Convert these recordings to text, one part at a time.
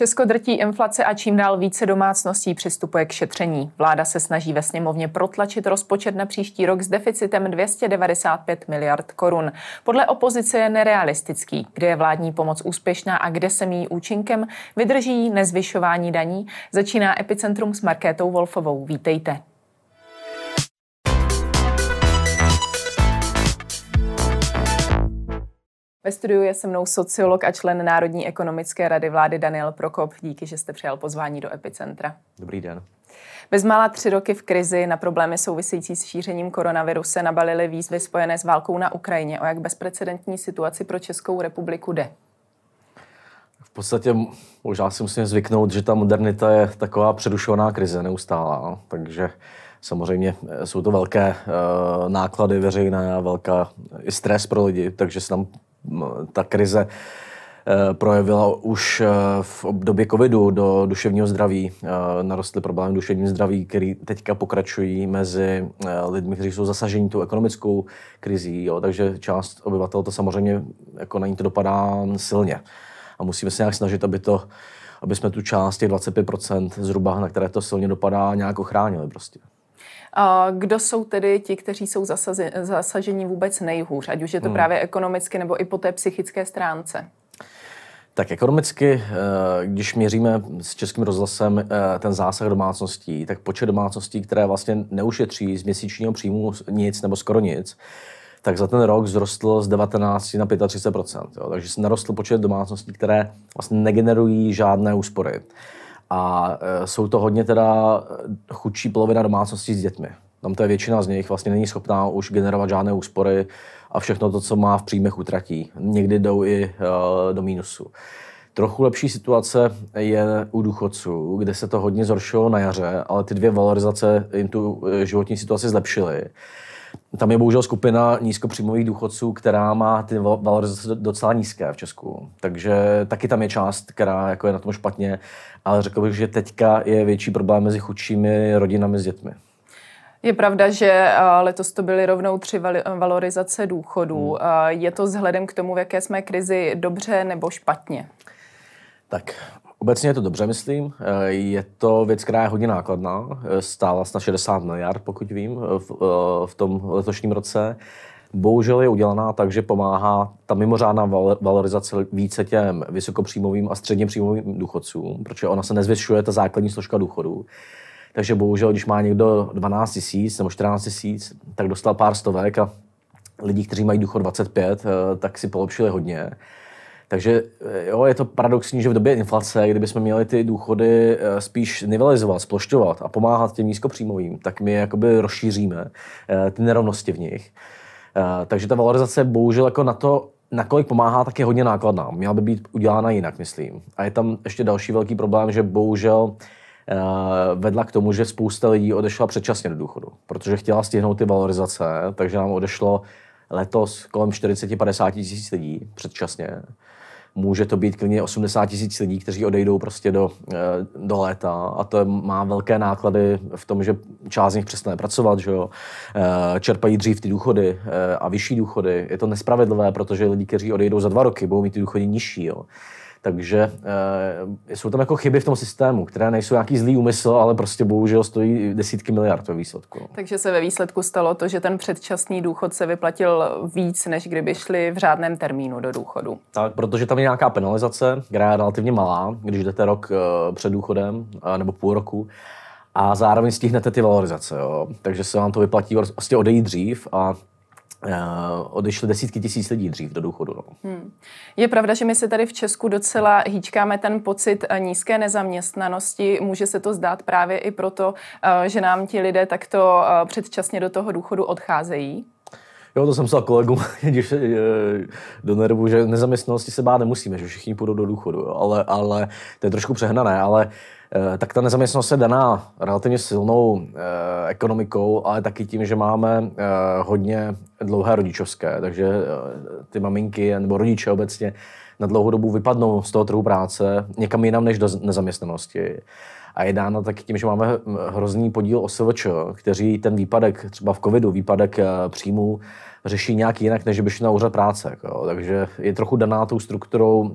Česko drtí inflace a čím dál více domácností přistupuje k šetření. Vláda se snaží ve sněmovně protlačit rozpočet na příští rok s deficitem 295 miliard korun. Podle opozice je nerealistický, kde je vládní pomoc úspěšná a kde se mý účinkem vydrží nezvyšování daní. Začíná Epicentrum s Markétou Wolfovou. Vítejte. Ve studiu je se mnou sociolog a člen Národní ekonomické rady vlády Daniel Prokop. Díky, že jste přijal pozvání do Epicentra. Dobrý den. Bezmála tři roky v krizi na problémy související s šířením koronaviru se nabalily výzvy spojené s válkou na Ukrajině. O jak bezprecedentní situaci pro Českou republiku jde? V podstatě možná si musím zvyknout, že ta modernita je taková přerušovaná krize neustálá. Takže samozřejmě jsou to velké uh, náklady veřejné, velká i stres pro lidi, takže se tam ta krize eh, projevila už eh, v období covidu do duševního zdraví. Eh, narostly problémy duševního zdraví, které teďka pokračují mezi lidmi, kteří jsou zasaženi tou ekonomickou krizí. Jo. Takže část obyvatel to samozřejmě jako na ní to dopadá silně. A musíme se nějak snažit, aby to aby jsme tu část těch 25% zhruba, na které to silně dopadá, nějak ochránili prostě. Kdo jsou tedy ti, kteří jsou zasaženi vůbec nejhůř, ať už je to hmm. právě ekonomicky nebo i po té psychické stránce? Tak ekonomicky, eh, když měříme s českým rozhlasem eh, ten zásah domácností, tak počet domácností, které vlastně neušetří z měsíčního příjmu nic nebo skoro nic, tak za ten rok vzrostl z 19 na 35 jo. Takže se narostl počet domácností, které vlastně negenerují žádné úspory. A e, jsou to hodně teda e, chudší polovina domácností s dětmi. Tam to je většina z nich vlastně není schopná už generovat žádné úspory a všechno to, co má v příjmech, utratí. Někdy jdou i e, do mínusu. Trochu lepší situace je u důchodců, kde se to hodně zhoršilo na jaře, ale ty dvě valorizace jim tu životní situaci zlepšily. Tam je bohužel skupina nízkopříjmových důchodců, která má ty valorizace docela nízké v Česku. Takže taky tam je část, která jako je na tom špatně, ale řekl bych, že teďka je větší problém mezi chudšími rodinami s dětmi. Je pravda, že letos to byly rovnou tři valorizace důchodů. Hmm. Je to vzhledem k tomu, v jaké jsme krizi dobře nebo špatně? Tak Obecně je to dobře, myslím. Eh, je to věc, která je hodně nákladná. Eh, stála na 60 miliard, pokud vím, eh, v, v tom letošním roce. Bohužel je udělaná tak, že pomáhá ta mimořádná valorizace více těm vysokopříjmovým a středně příjmovým důchodcům, protože ona se nezvyšuje, ta základní složka důchodu. Takže bohužel, když má někdo 12 tisíc nebo 14 tisíc, tak dostal pár stovek a lidi, kteří mají důchod 25, tak si polepšili hodně. Takže eh, jo, je to paradoxní, že v době inflace, kdybychom měli ty důchody eh, spíš nivelizovat, splošťovat a pomáhat těm nízkopříjmovým, tak my jakoby rozšíříme eh, ty nerovnosti v nich. Takže ta valorizace bohužel jako na to, nakolik pomáhá, tak je hodně nákladná. Měla by být udělána jinak, myslím. A je tam ještě další velký problém, že bohužel vedla k tomu, že spousta lidí odešla předčasně do důchodu, protože chtěla stihnout ty valorizace, takže nám odešlo letos kolem 40-50 tisíc lidí předčasně. Může to být klidně 80 tisíc lidí, kteří odejdou prostě do, eh, do léta a to má velké náklady v tom, že část z nich přestane pracovat, že jo? Eh, čerpají dřív ty důchody eh, a vyšší důchody. Je to nespravedlivé, protože lidi, kteří odejdou za dva roky, budou mít ty důchody nižší. Jo? Takže e, jsou tam jako chyby v tom systému, které nejsou nějaký zlý úmysl, ale prostě bohužel stojí desítky miliard ve výsledku. No. Takže se ve výsledku stalo to, že ten předčasný důchod se vyplatil víc, než kdyby šli v řádném termínu do důchodu. Tak, protože tam je nějaká penalizace, která je relativně malá, když jdete rok e, před důchodem, e, nebo půl roku, a zároveň stihnete ty valorizace. Jo. Takže se vám to vyplatí vlastně odejít dřív a odešly desítky tisíc lidí dřív do důchodu. No. Hmm. Je pravda, že my se tady v Česku docela hýčkáme ten pocit eh, nízké nezaměstnanosti. Může se to zdát právě i proto, eh, že nám ti lidé takto předčasně do toho důchodu odcházejí? Jo, to jsem psal kolegům, když do nervu, že nezaměstnanosti se bát nemusíme, že všichni půjdou do důchodu, jo. Ale, ale to je trošku přehnané, ale Eh, tak ta nezaměstnanost je daná relativně silnou eh, ekonomikou, ale taky tím, že máme eh, hodně dlouhé rodičovské, takže ty maminky nebo rodiče obecně na dlouhou dobu vypadnou z toho trhu práce někam jinam než do nezaměstnanosti. A je dána taky tím, že máme hrozný podíl OSVČ, kteří ten výpadek, třeba v covidu, výpadek eh, příjmů, řeší nějak jinak, než by šli na úřad práce. Jako. Takže je trochu daná tou strukturou uh,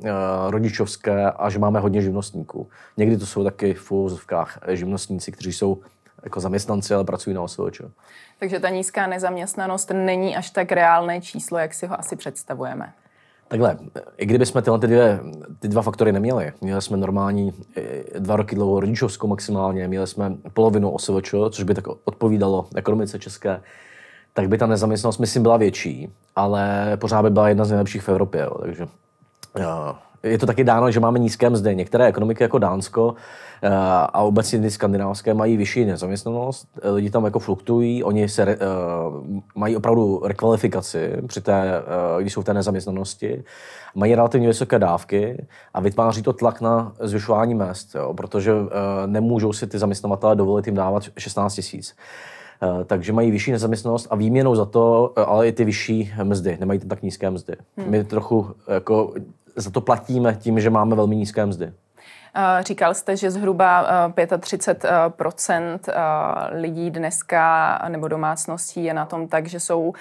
rodičovské a že máme hodně živnostníků. Někdy to jsou taky v úvozovkách živnostníci, kteří jsou jako zaměstnanci, ale pracují na OSVČ. Takže ta nízká nezaměstnanost není až tak reálné číslo, jak si ho asi představujeme. Takhle, i kdyby jsme tyhle ty, dvě, ty dva faktory neměli, měli jsme normální eh, dva roky dlouhou rodičovskou maximálně, měli jsme polovinu OSVČ, což by tak odpovídalo ekonomice české, tak by ta nezaměstnanost, myslím, byla větší, ale pořád by byla jedna z nejlepších v Evropě. Jo. Takže jo. Je to taky dáno, že máme nízké mzdy. Některé ekonomiky jako Dánsko eh, a obecně ty skandinávské mají vyšší nezaměstnanost, lidi tam jako fluktuují, oni se uh, mají opravdu rekvalifikaci při té, když jsou v té nezaměstnanosti, mají relativně vysoké dávky a vytváří to tlak na zvyšování mest, jo, protože nemůžou si ty zaměstnavatele dovolit jim dávat 16 tisíc. Eh, takže mají vyšší nezaměstnanost a výměnou za to, eh, ale i ty vyšší mzdy, nemají tak nízké mzdy. Hmm. My trochu jako za to platíme tím, že máme velmi nízké mzdy. Eh, říkal jste, že zhruba 35% lidí dneska nebo domácností je na tom tak, že jsou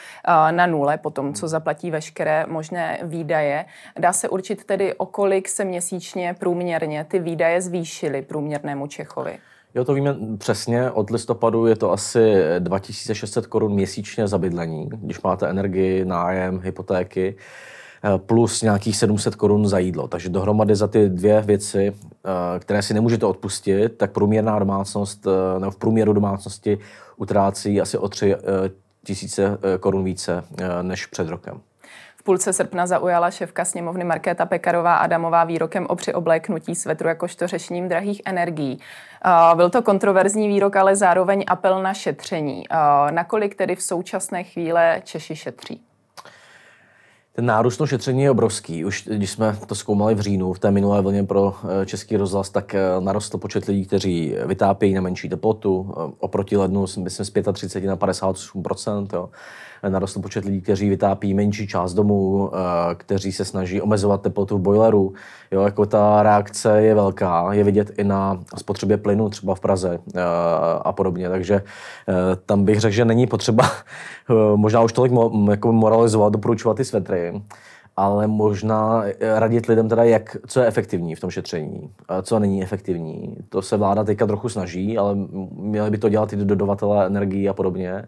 na nule po tom, co zaplatí veškeré možné výdaje. Dá se určit tedy, o kolik se měsíčně průměrně ty výdaje zvýšily průměrnému Čechovi? Jo, to víme přesně. Od listopadu je to asi 2600 korun měsíčně za bydlení, když máte energii, nájem, hypotéky, eh, plus nějakých 700 korun za jídlo. Takže dohromady za ty dvě věci, eh, které si nemůžete odpustit, tak průměrná domácnost, eh, nebo v průměru domácnosti utrácí asi o 3 tisíce korun více než před rokem půlce srpna zaujala šéfka sněmovny Markéta Pekarová Adamová výrokem o přiobléknutí svetru jakožto řešením drahých energií. Byl to kontroverzní výrok, ale zároveň apel na šetření. Nakolik tedy v současné chvíle Češi šetří? Ten nárůst šetření je obrovský. Už když jsme to zkoumali v říjnu, v té minulé vlně pro eh, český rozhlas, tak eh, narostl počet lidí, kteří vytápějí na menší teplotu. Eh, oproti lednu, myslím, z 35 na 58 jo narostl počet lidí, kteří vytápí menší část domů, eh, kteří se snaží omezovat teplotu v boileru. Jo, jako ta reakce je velká, je vidět i na spotřebě plynu třeba v Praze eh, a podobně. Takže eh, tam bych řekl, že není potřeba možná už tolik jako moralizovat, doporučovat ty svetry, ale možná radit lidem teda, jak, co je efektivní v tom šetření, co není efektivní. To se vláda teďka trochu snaží, ale měli by to dělat i dodavatelé energii a podobně.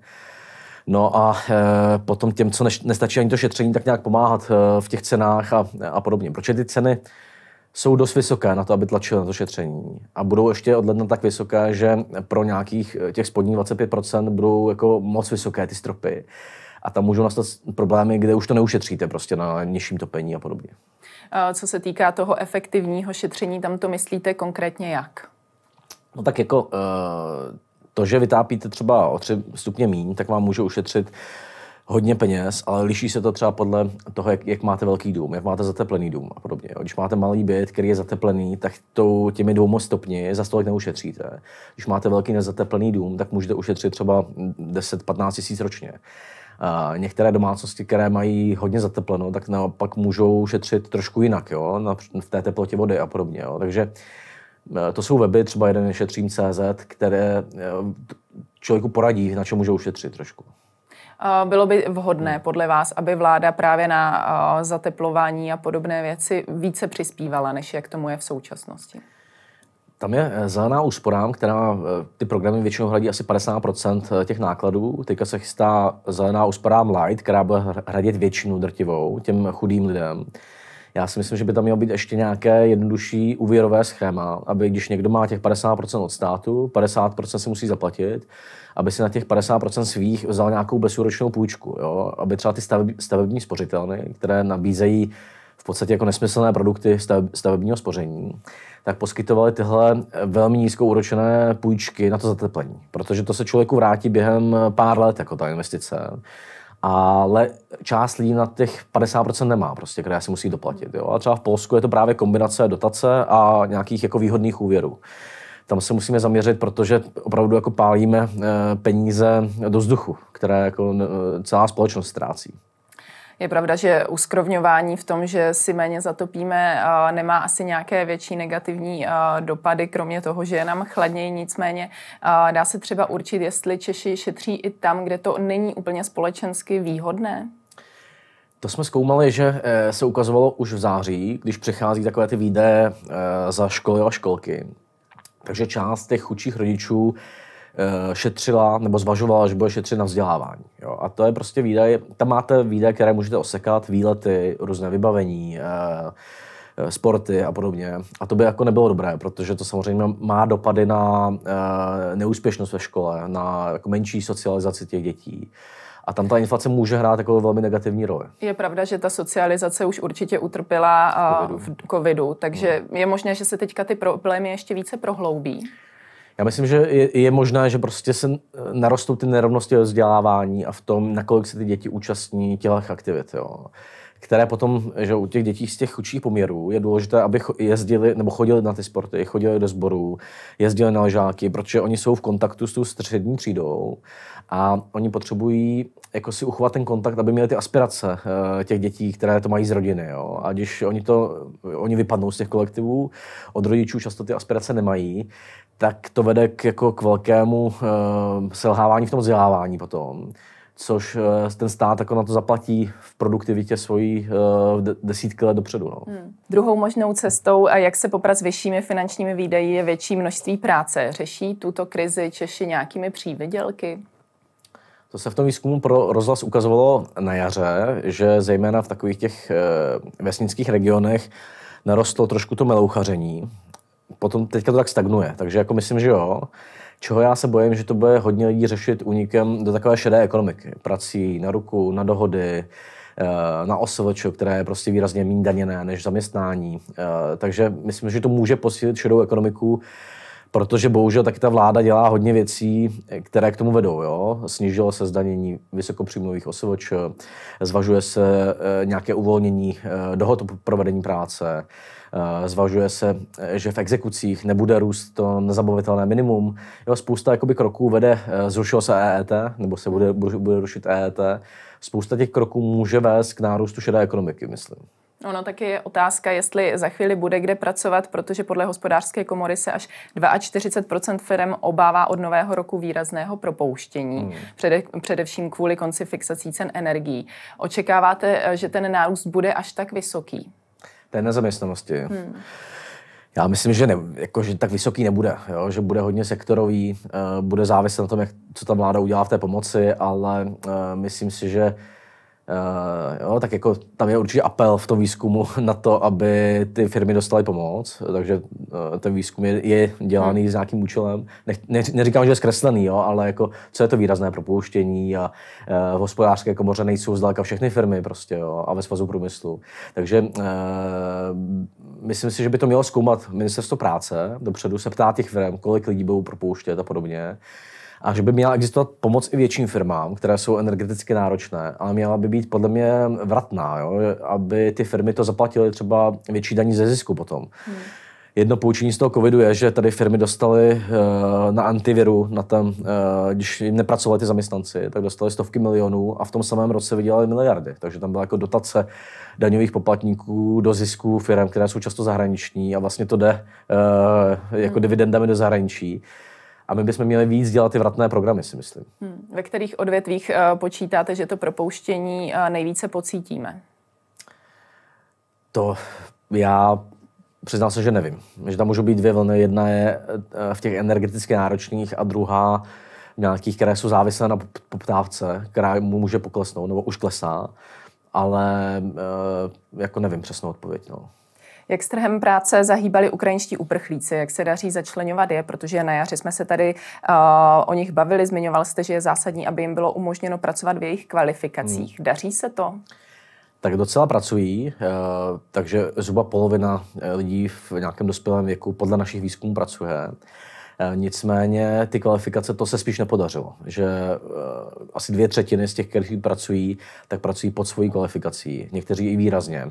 No a e, potom těm, co neš, nestačí ani to šetření, tak nějak pomáhat e, v těch cenách a, a podobně. Proč ty ceny jsou dost vysoké na to, aby tlačily na to šetření. A budou ještě od ledna tak vysoké, že pro nějakých e, těch spodních 25% budou jako moc vysoké ty stropy. A tam můžou nastat problémy, kde už to neušetříte prostě na nižším topení a podobně. Co se týká toho efektivního šetření, tam to myslíte konkrétně jak? No tak jako to, že vytápíte třeba o 3 stupně míň, tak vám může ušetřit hodně peněz, ale liší se to třeba podle toho, jak, jak máte velký dům, jak máte zateplený dům a podobně. Když máte malý byt, který je zateplený, tak to těmi dvouma stupni za stolik neušetříte. Když máte velký nezateplený dům, tak můžete ušetřit třeba 10-15 tisíc ročně. A některé domácnosti, které mají hodně zatepleno, tak naopak můžou šetřit trošku jinak jo, v té teplotě vody a podobně. Jo. Takže to jsou weby, třeba jeden je šetřím.cz, které eh, člověku poradí, na čem může ušetřit trošku. Bylo by vhodné podle vás, aby vláda právě na eh, zateplování a podobné věci více přispívala, než jak tomu je v současnosti? Tam je zelená úsporám, která ty programy většinou hradí asi 50% těch nákladů. Teďka se chystá zelená úsporám Light, která bude hradit většinu drtivou těm chudým lidem. Já si myslím, že by tam mělo být ještě nějaké jednodušší úvěrové schéma, aby když někdo má těch 50% od státu, 50% si musí zaplatit, aby si na těch 50% svých vzal nějakou bezúročnou půjčku. Jo? Aby třeba ty stavební spořitelny, které nabízejí v podstatě jako nesmyslné produkty stavebního spoření, tak poskytovali tyhle velmi nízkou úročené půjčky na to zateplení. Protože to se člověku vrátí během pár let, jako ta investice ale část lidí na těch 50% nemá, prostě, které si musí doplatit. Jo? A třeba v Polsku je to právě kombinace dotace a nějakých jako výhodných úvěrů. Tam se musíme zaměřit, protože opravdu jako pálíme eh, peníze do vzduchu, které jako celá společnost ztrácí. Je pravda, že uskrovňování v tom, že si méně zatopíme, nemá asi nějaké větší negativní dopady, kromě toho, že je nám chladněji. Nicméně dá se třeba určit, jestli Češi šetří i tam, kde to není úplně společensky výhodné? To jsme zkoumali, že eh, se ukazovalo už v září, když přichází takové ty výdaje eh, za školy a školky. Takže část těch chudších rodičů šetřila nebo zvažovala, že bude šetřit na vzdělávání. Jo? A to je prostě výdaj, tam máte výdaje, které můžete osekat, výlety, různé vybavení, sporty a podobně. A to by jako nebylo dobré, protože to samozřejmě má dopady na neúspěšnost ve škole, na jako menší socializaci těch dětí. A tam ta inflace může hrát jako velmi negativní roli. Je pravda, že ta socializace už určitě utrpěla v covidu, v covidu takže no. je možné, že se teďka ty problémy ještě více prohloubí. Já myslím, že je, je možné, že prostě se narostou ty nerovnosti ve vzdělávání a v tom, nakolik se ty děti účastní těch aktivit. Jo které potom, že u těch dětí z těch chudších poměrů je důležité, aby jezdili nebo chodili na ty sporty, chodili do sborů, jezdili na ležáky, protože oni jsou v kontaktu s tou střední třídou a oni potřebují jako si uchovat ten kontakt, aby měli ty aspirace eh, těch dětí, které to mají z rodiny. Jo. A když oni, to, oni vypadnou z těch kolektivů, od rodičů často ty aspirace nemají, tak to vede k, jako k velkému uh, selhávání v tom vzdělávání potom což eh, ten stát jako na to zaplatí v produktivitě svojí desítky let dopředu. No. Hmm. Druhou možnou cestou, a jak se poprat s vyššími finančními výdaji, je větší množství práce. Řeší tuto krizi Češi nějakými přívydělky? To se v tom výzkumu pro rozhlas ukazovalo na jaře, že zejména v takových těch eh, vesnických regionech narostlo trošku to melouchaření. Potom teďka to tak stagnuje, takže jako myslím, že jo. Čeho já se bojím, že to bude hodně lidí řešit únikem do takové šedé ekonomiky. Prací na ruku, na dohody, eh, na OSVČ, které je prostě výrazně méně daněné než zaměstnání. Eh, takže myslím, že to může posílit šedou ekonomiku protože bohužel taky ta vláda dělá hodně věcí, které k tomu vedou. Jo? Snížilo se zdanění vysokopříjmových osovoč, zvažuje se eh, nějaké uvolnění dohod o provedení práce, zvažuje se, že v exekucích nebude růst to nezabavitelné minimum. Jo, spousta jakoby, kroků vede, zrušilo se EET, nebo se bude, bude rušit EET. Spousta těch kroků může vést k nárůstu šedé ekonomiky, myslím. Ono taky je otázka, jestli za chvíli bude kde pracovat, protože podle hospodářské komory se až 42 firm obává od nového roku výrazného propouštění, hmm. přede, především kvůli konci fixací cen energií. Očekáváte, že ten nárůst bude až tak vysoký? Té nezaměstnanosti. Hmm. Já myslím, že, ne, jako, že tak vysoký nebude, jo? že bude hodně sektorový, uh, bude záviset na tom, jak, co ta vláda udělá v té pomoci, ale uh, myslím si, že Uh, jo, tak jako tam je určitě apel v tom výzkumu na to, aby ty firmy dostaly pomoc, takže uh, ten výzkum je, je dělaný hmm. s nějakým účelem. Ne, ne, neříkám, že je zkreslený, jo, ale jako, co je to výrazné propouštění a uh, v hospodářské komoře nejsou zdaleka všechny firmy prostě, jo, a ve svazu průmyslu. Takže uh, myslím si, že by to mělo zkoumat ministerstvo práce, dopředu se ptát těch firm, kolik lidí budou propouštět a podobně a že by měla existovat pomoc i větším firmám, které jsou energeticky náročné, ale měla by být podle mě vratná, jo? aby ty firmy to zaplatily třeba větší daní ze zisku potom. Hmm. Jedno poučení z toho covidu je, že tady firmy dostaly uh, na antiviru, na ten, uh, když jim nepracovali ty zaměstnanci, tak dostali stovky milionů a v tom samém roce vydělali miliardy. Takže tam byla jako dotace daňových poplatníků do zisků firm, které jsou často zahraniční a vlastně to jde uh, jako hmm. dividendami do zahraničí. A my bychom měli víc dělat ty vratné programy, si myslím. Hmm. Ve kterých odvětvích uh, počítáte, že to propouštění uh, nejvíce pocítíme? To já přiznám se, že nevím. Že tam můžou být dvě vlny. Jedna je eh, v těch energeticky náročných a druhá v nějakých, které jsou závislé na poptávce, která mu může poklesnout nebo už klesá. Ale jako nevím přesnou odpověď. No. Jak s trhem práce zahýbali ukrajinští uprchlíci? Jak se daří začlenovat je? Protože na jaře jsme se tady uh, o nich bavili. Zmiňoval jste, že je zásadní, aby jim bylo umožněno pracovat v jejich kvalifikacích. Hmm. Daří se to? Tak docela pracují, uh, takže zhruba polovina eh, lidí v nějakém dospělém věku podle našich výzkumů pracuje. Eh, nicméně ty kvalifikace, to se spíš nepodařilo. Že uh, asi dvě třetiny z těch, kteří pracují, tak pracují pod svojí kvalifikací. Někteří i výrazně. Uh,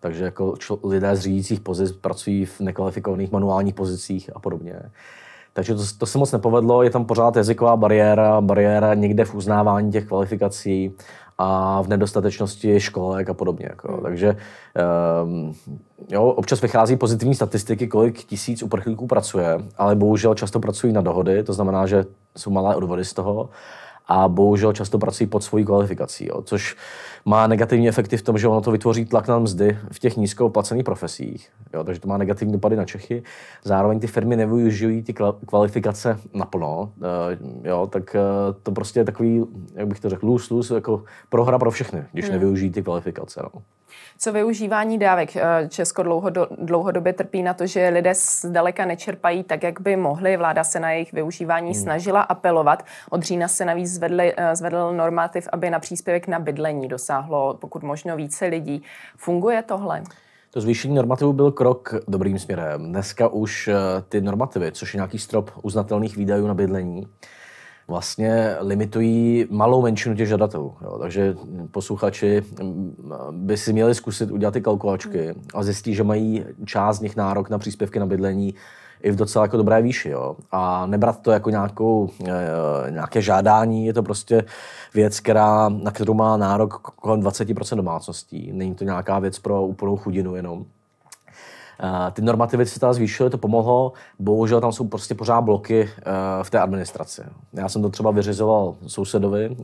takže jako lidé z řídících pozic pracují v nekvalifikovaných manuálních pozicích a podobně. Takže to, to se moc nepovedlo, je tam pořád jazyková bariéra, bariéra někde v uznávání těch kvalifikací a v nedostatečnosti školek a podobně. Jako. Hmm. Takže um, jo, občas vychází pozitivní statistiky, kolik tisíc uprchlíků pracuje, ale bohužel často pracují na dohody, to znamená, že jsou malé odvody z toho a bohužel často pracují pod svojí kvalifikací, jo, což má negativní efekty v tom, že ono to vytvoří tlak na mzdy v těch nízkoplacených profesích. Jo, takže to má negativní dopady na Čechy. Zároveň ty firmy nevyužijí ty kvalifikace naplno. Eh, jo, tak eh, to prostě je takový, jak bych to řekl, lůz, lůz, jako prohra pro všechny, když hmm. nevyužijí ty kvalifikace. No. Co využívání dávek? Eh, Česko dlouhodo, dlouhodobě trpí na to, že lidé zdaleka nečerpají tak, jak by mohli. Vláda se na jejich využívání hmm. snažila apelovat. Od října se navíc zvedli, eh, zvedl normativ, aby na příspěvek na bydlení dosáhlo pokud možno více lidí. Funguje tohle? To zvýšení normativu byl krok dobrým směrem. Dneska už eh, ty normativy, což je nějaký strop uznatelných výdajů na bydlení, vlastně limitují malou menšinu těch žadatelů. Jo. Takže posluchači mm, by si měli zkusit udělat ty kalkulačky a zjistit, že mají část z nich nárok na příspěvky na bydlení i v docela jako dobré výši. Jo. A nebrat to jako nějakou, e, nějaké žádání, je to prostě věc, která, na kterou má nárok kolem 20% domácností. Není to nějaká věc pro úplnou chudinu jenom. Ty normativy se teda zvýšily, to pomohlo. Bohužel tam jsou prostě pořád bloky v té administraci. Já jsem to třeba vyřizoval sousedovi,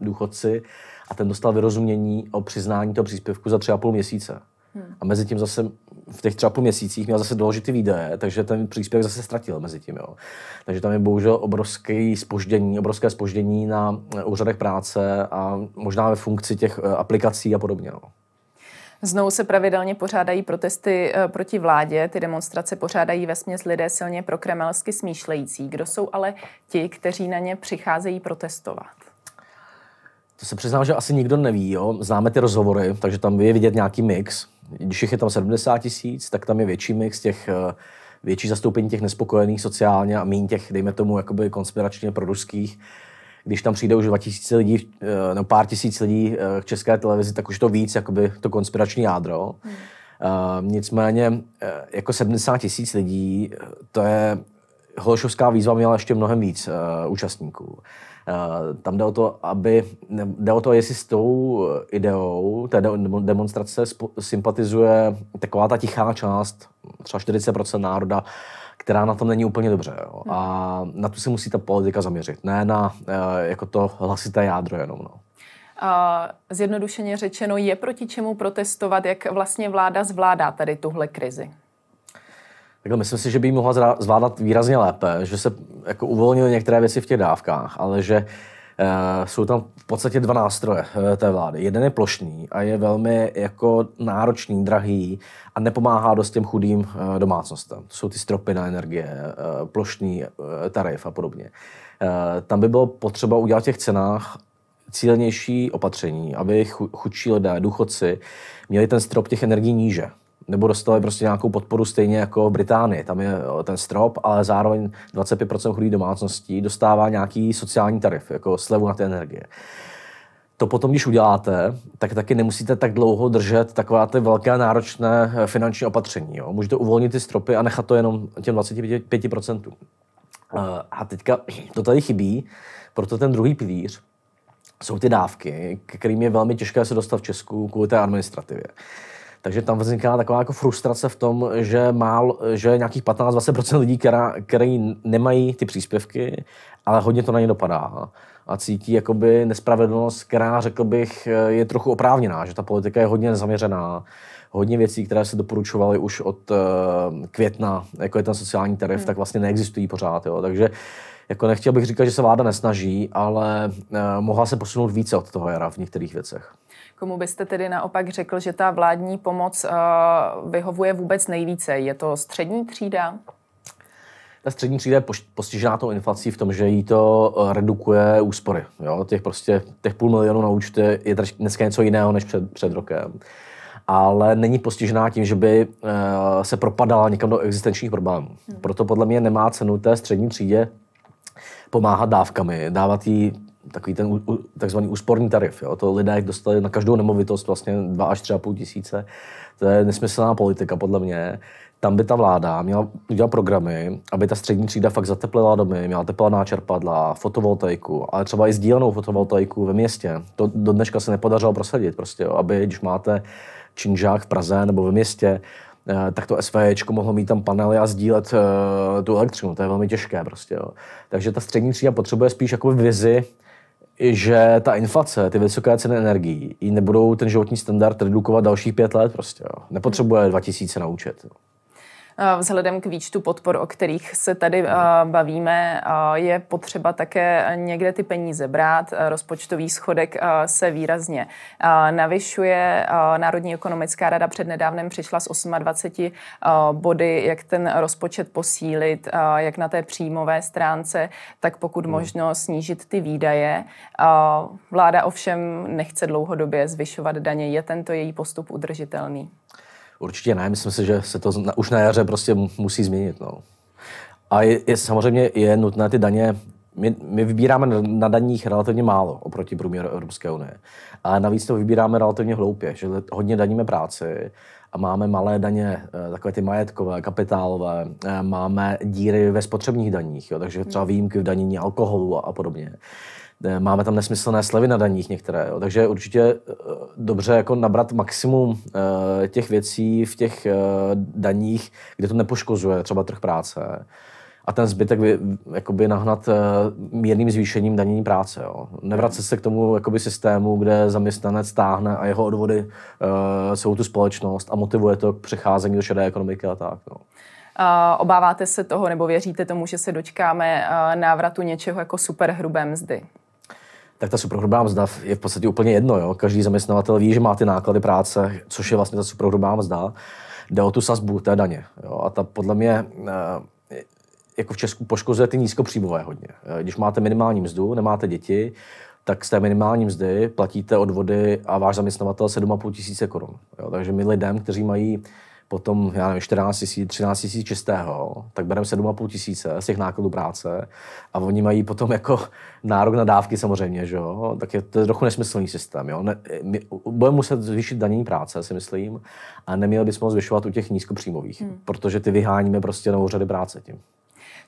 důchodci, a ten dostal vyrozumění o přiznání toho příspěvku za tři a půl měsíce. Hmm. A mezi tím zase v těch třeba půl měsících měl zase doložit ty výdaje, takže ten příspěvek zase ztratil mezi tím. Jo. Takže tam je bohužel obrovské spoždění, obrovské spoždění na úřadech práce a možná ve funkci těch aplikací a podobně. No. Znovu se pravidelně pořádají protesty eh, proti vládě. Ty demonstrace pořádají ve směs lidé silně pro kremelsky smýšlející. Kdo jsou ale ti, kteří na ně přicházejí protestovat? To se přiznám, že asi nikdo neví. Jo? Známe ty rozhovory, takže tam je vidět nějaký mix. Když je tam 70 tisíc, tak tam je větší mix těch eh, větší zastoupení těch nespokojených sociálně a méně těch, dejme tomu, jakoby konspiračně produských když tam přijde už 2000 lidí, eh, no pár tisíc lidí eh, k české televizi, tak už to víc, jakoby to konspirační jádro. Hmm. Uh, nicméně jako 70 tisíc lidí, to je Holešovská výzva měla ještě mnohem víc uh, účastníků. Tam jde o to, aby, jde o to, jestli s tou ideou té demonstrace sympatizuje taková ta tichá část, třeba 40% národa, která na tom není úplně dobře. Jo. A na to se musí ta politika zaměřit, ne na eh, jako to hlasité jádro jenom. No. A zjednodušeně řečeno, je proti čemu protestovat, jak vlastně vláda zvládá tady tuhle krizi? Takhle myslím si, že by mohla zvládat výrazně lépe, že se jako uvolnily některé věci v těch dávkách, ale že Eh, jsou tam v podstatě dva nástroje eh, té vlády. Jeden je plošný a je velmi jako náročný, drahý a nepomáhá dost těm chudým eh, domácnostem. To jsou ty stropy na energie, plošný tarif a podobně. Tam by bylo potřeba udělat v těch cenách cílenější opatření, aby chudší lidé, důchodci, měli ten strop těch energií níže nebo dostali prostě nějakou podporu stejně jako v Británii. Tam je ten strop, ale zároveň 25% chudých domácností dostává nějaký sociální tarif, jako slevu na ty energie. To potom, když uděláte, tak taky nemusíte tak dlouho držet taková ty velké náročné eh, finanční opatření. Jo. Můžete uvolnit ty stropy a nechat to jenom těm 25%. Eh, a teďka to tady chybí, proto ten druhý pilíř jsou ty dávky, kterým je velmi těžké se dostat v Česku kvůli té administrativě. Takže tam vzniká taková jako frustrace v tom, že, mál, že nějakých 15-20% lidí, která, který nemají ty příspěvky, ale hodně to na ně dopadá a cítí jakoby nespravedlnost, která, řekl bych, je trochu oprávněná, že ta politika je hodně zaměřená, hodně věcí, které se doporučovaly už od uh, května, jako je ten sociální tarif, hmm. tak vlastně neexistují pořád. Jo. Takže jako nechtěl bych říkat, že se vláda nesnaží, ale uh, mohla se posunout více od toho jara v některých věcech. Komu byste tedy naopak řekl, že ta vládní pomoc uh, vyhovuje vůbec nejvíce? Je to střední třída? Ta střední třída je postižená tou inflací v tom, že jí to eh, redukuje úspory. Jo? Těch, prostě, těch půl milionu na účtě je dneska něco jiného než před, před rokem. Ale není postižená tím, že by se propadala někam do existenčních problémů. Hmm. Proto podle mě nemá cenu té střední třídě pomáhat dávkami, dávat jí takový ten takzvaný úsporný tarif. Jo. To lidé dostali na každou nemovitost vlastně 2 až 3,5 tisíce. To je nesmyslná politika podle mě. Tam by ta vláda měla udělat programy, aby ta střední třída fakt zateplila domy, měla teplná čerpadla, fotovoltaiku, ale třeba i sdílenou fotovoltaiku ve městě. To do dneška se nepodařilo prosadit, prostě, jo. aby když máte činžák v Praze nebo ve městě, tak to SVČ mohlo mít tam panely a sdílet uh, tu elektřinu. To je velmi těžké prostě. Jo. Takže ta střední třída potřebuje spíš jako vizi, že ta inflace, ty vysoké ceny energií, i nebudou ten životní standard redukovat dalších pět let prostě. Jo. Nepotřebuje 2000 na účet. Jo. Eh, vzhledem k výčtu podpor, o kterých se tady eh, bavíme, eh, je potřeba také někde ty peníze brát. Rozpočtový schodek se výrazně navyšuje. Národní ekonomická rada přednedávnem přišla s 28 body, jak ten rozpočet posílit, jak na té příjmové stránce, tak pokud hmm. možno snížit ty výdaje. Vláda ovšem nechce dlouhodobě zvyšovat daně. Je tento její postup udržitelný? Určitě ne, myslím si, že se to na, už na jaře prostě musí změnit. No. A je, je, samozřejmě je nutné ty daně, my, my vybíráme na, daních relativně málo oproti průměru Evropské unie. A navíc to vybíráme relativně hloupě, že hodně daníme práci a máme malé daně, eh, takové ty majetkové, kapitálové, eh, máme díry ve spotřebních daních, jo, takže třeba výjimky v danění alkoholu a, a podobně. Eh, máme tam nesmyslné slevy na daních některé, jo. takže určitě eh, dobře jako nabrat maximum uh, těch věcí v těch uh, daních, kde to nepoškozuje třeba trh práce a ten zbytek by, jakoby nahnat uh, mírným zvýšením danění práce. Jo. Nevracet se k tomu jakoby systému, kde zaměstnanec táhne a jeho odvody uh, jsou tu společnost a motivuje to k přecházení do šedé ekonomiky a tak. No. obáváte se toho nebo věříte tomu, že se dočkáme návratu něčeho jako superhrubé mzdy? Tak ta superhrubá mzda je v podstatě úplně jedno. Jo? Každý zaměstnavatel ví, že má ty náklady práce, což je vlastně ta superhrubá mzda. Jde o tu sazbu té daně. Jo? A ta podle mě eh, jako v Česku poškozuje ty nízkopříjmové hodně. Když máte minimální mzdu, nemáte děti, tak z té minimální mzdy platíte odvody a váš zaměstnavatel 7,5 tisíce korun. Takže my lidem, kteří mají potom, já nevím, 14 tisíc, 13 tisíc čistého, tak bereme 7,5 tisíce z těch nákladů práce a oni mají potom jako nárok na dávky samozřejmě, že jo? tak je to trochu nesmyslný systém. Jo? Ne, my budeme muset zvýšit danění práce, si myslím, a neměli bychom ho zvyšovat u těch nízkopříjmových, hmm. protože ty vyháníme prostě na úřady práce tím.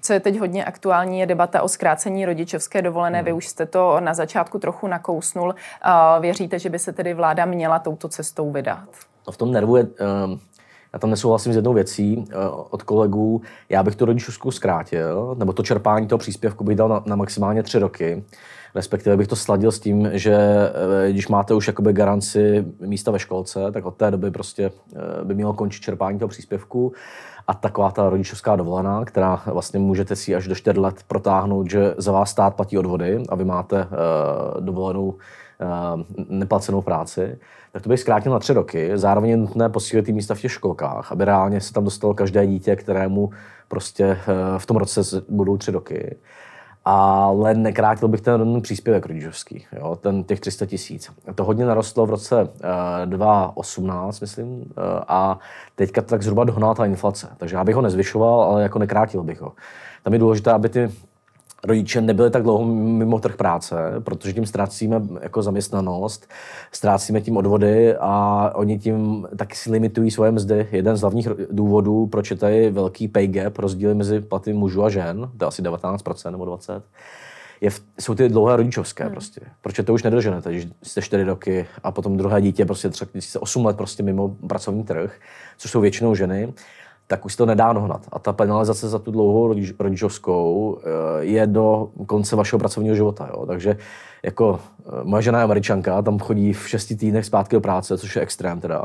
Co je teď hodně aktuální, je debata o zkrácení rodičovské dovolené. Hmm. Vy už jste to na začátku trochu nakousnul. Věříte, že by se tedy vláda měla touto cestou vydat? No v tom nervu je, um já tam nesouhlasím s jednou věcí eh, od kolegů. Já bych tu rodičovskou zkrátil, nebo to čerpání toho příspěvku bych dal na, na maximálně tři roky. Respektive bych to sladil s tím, že eh, když máte už jakoby garanci místa ve školce, tak od té doby prostě eh, by mělo končit čerpání toho příspěvku. A taková ta rodičovská dovolená, která vlastně můžete si až do 4 let protáhnout, že za vás stát platí odvody a vy máte dovolenou neplacenou práci, tak to bych zkrátil na tři roky. Zároveň je nutné posílit ty místa v těch školkách, aby reálně se tam dostalo každé dítě, kterému prostě eh, v tom roce budou tři roky. Ale nekrátil bych ten příspěvek rodičovský, jo, ten těch 300 tisíc. To hodně narostlo v roce uh, eh, 2018, myslím, a teďka tak zhruba dohnala ta inflace. Takže já bych ho nezvyšoval, ale jako nekrátil bych ho. Tam je důležité, aby ty rodiče nebyli tak dlouho mimo trh práce, protože tím ztrácíme jako zaměstnanost, ztrácíme tím odvody a oni tím taky si limitují svoje mzdy. Jeden z hlavních důvodů, proč je tady velký pay gap, rozdíly mezi platy mužů a žen, to je asi 19% nebo 20%, je v, jsou ty dlouhé rodičovské hmm. prostě. Proč to už nedrženete, když jste 4 roky a potom druhé dítě prostě třeba 8 let prostě mimo pracovní trh, což jsou většinou ženy tak už to nedá dohnat. A ta penalizace za tu dlouhou rodičovskou eh, je do konce vašeho pracovního života. Jo. Takže jako eh, moje žena je američanka, tam chodí v šesti týdnech zpátky do práce, což je extrém teda.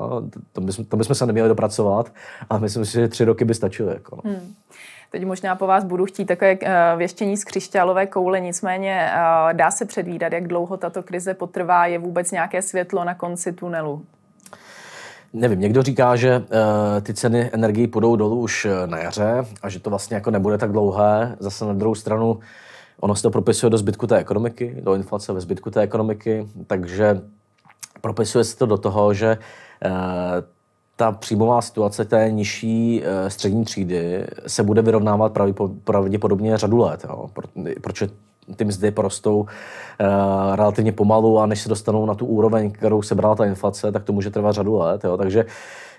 Tam bychom, tam bychom se neměli dopracovat a myslím si, že tři roky by stačily. Jako, no. hmm. Teď možná po vás budu chtít takové eh, věštění z křišťálové koule, nicméně dá se předvídat, jak dlouho tato krize potrvá, je vůbec nějaké světlo na konci tunelu? Nevím, někdo říká, že uh, ty ceny energií půjdou dolů už eh, na jaře a že to vlastně jako nebude tak dlouhé. Zase na druhou stranu ono se to propisuje do zbytku té ekonomiky, do inflace ve zbytku té ekonomiky, takže propisuje se to do toho, že uh, ta příjmová situace té nižší střední třídy se bude vyrovnávat pravděpodobně řadu let. Jo. Protože ty mzdy porostou uh, relativně pomalu a než se dostanou na tu úroveň, kterou se brala ta inflace, tak to může trvat řadu let. Jo. Takže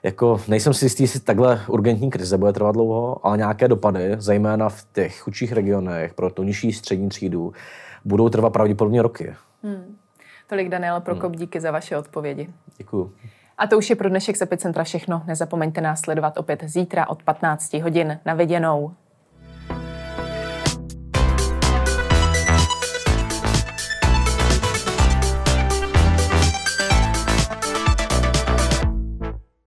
jako nejsem si jistý, jestli takhle urgentní krize bude trvat dlouho, ale nějaké dopady, zejména v těch chudších regionech pro tu nižší střední třídu, budou trvat pravděpodobně roky. Hmm. Tolik Daniel Prokop, hmm. díky za vaše odpovědi. Děkuji. A to už je pro dnešek z Epicentra všechno. Nezapomeňte nás sledovat opět zítra od 15 hodin. Na viděnou.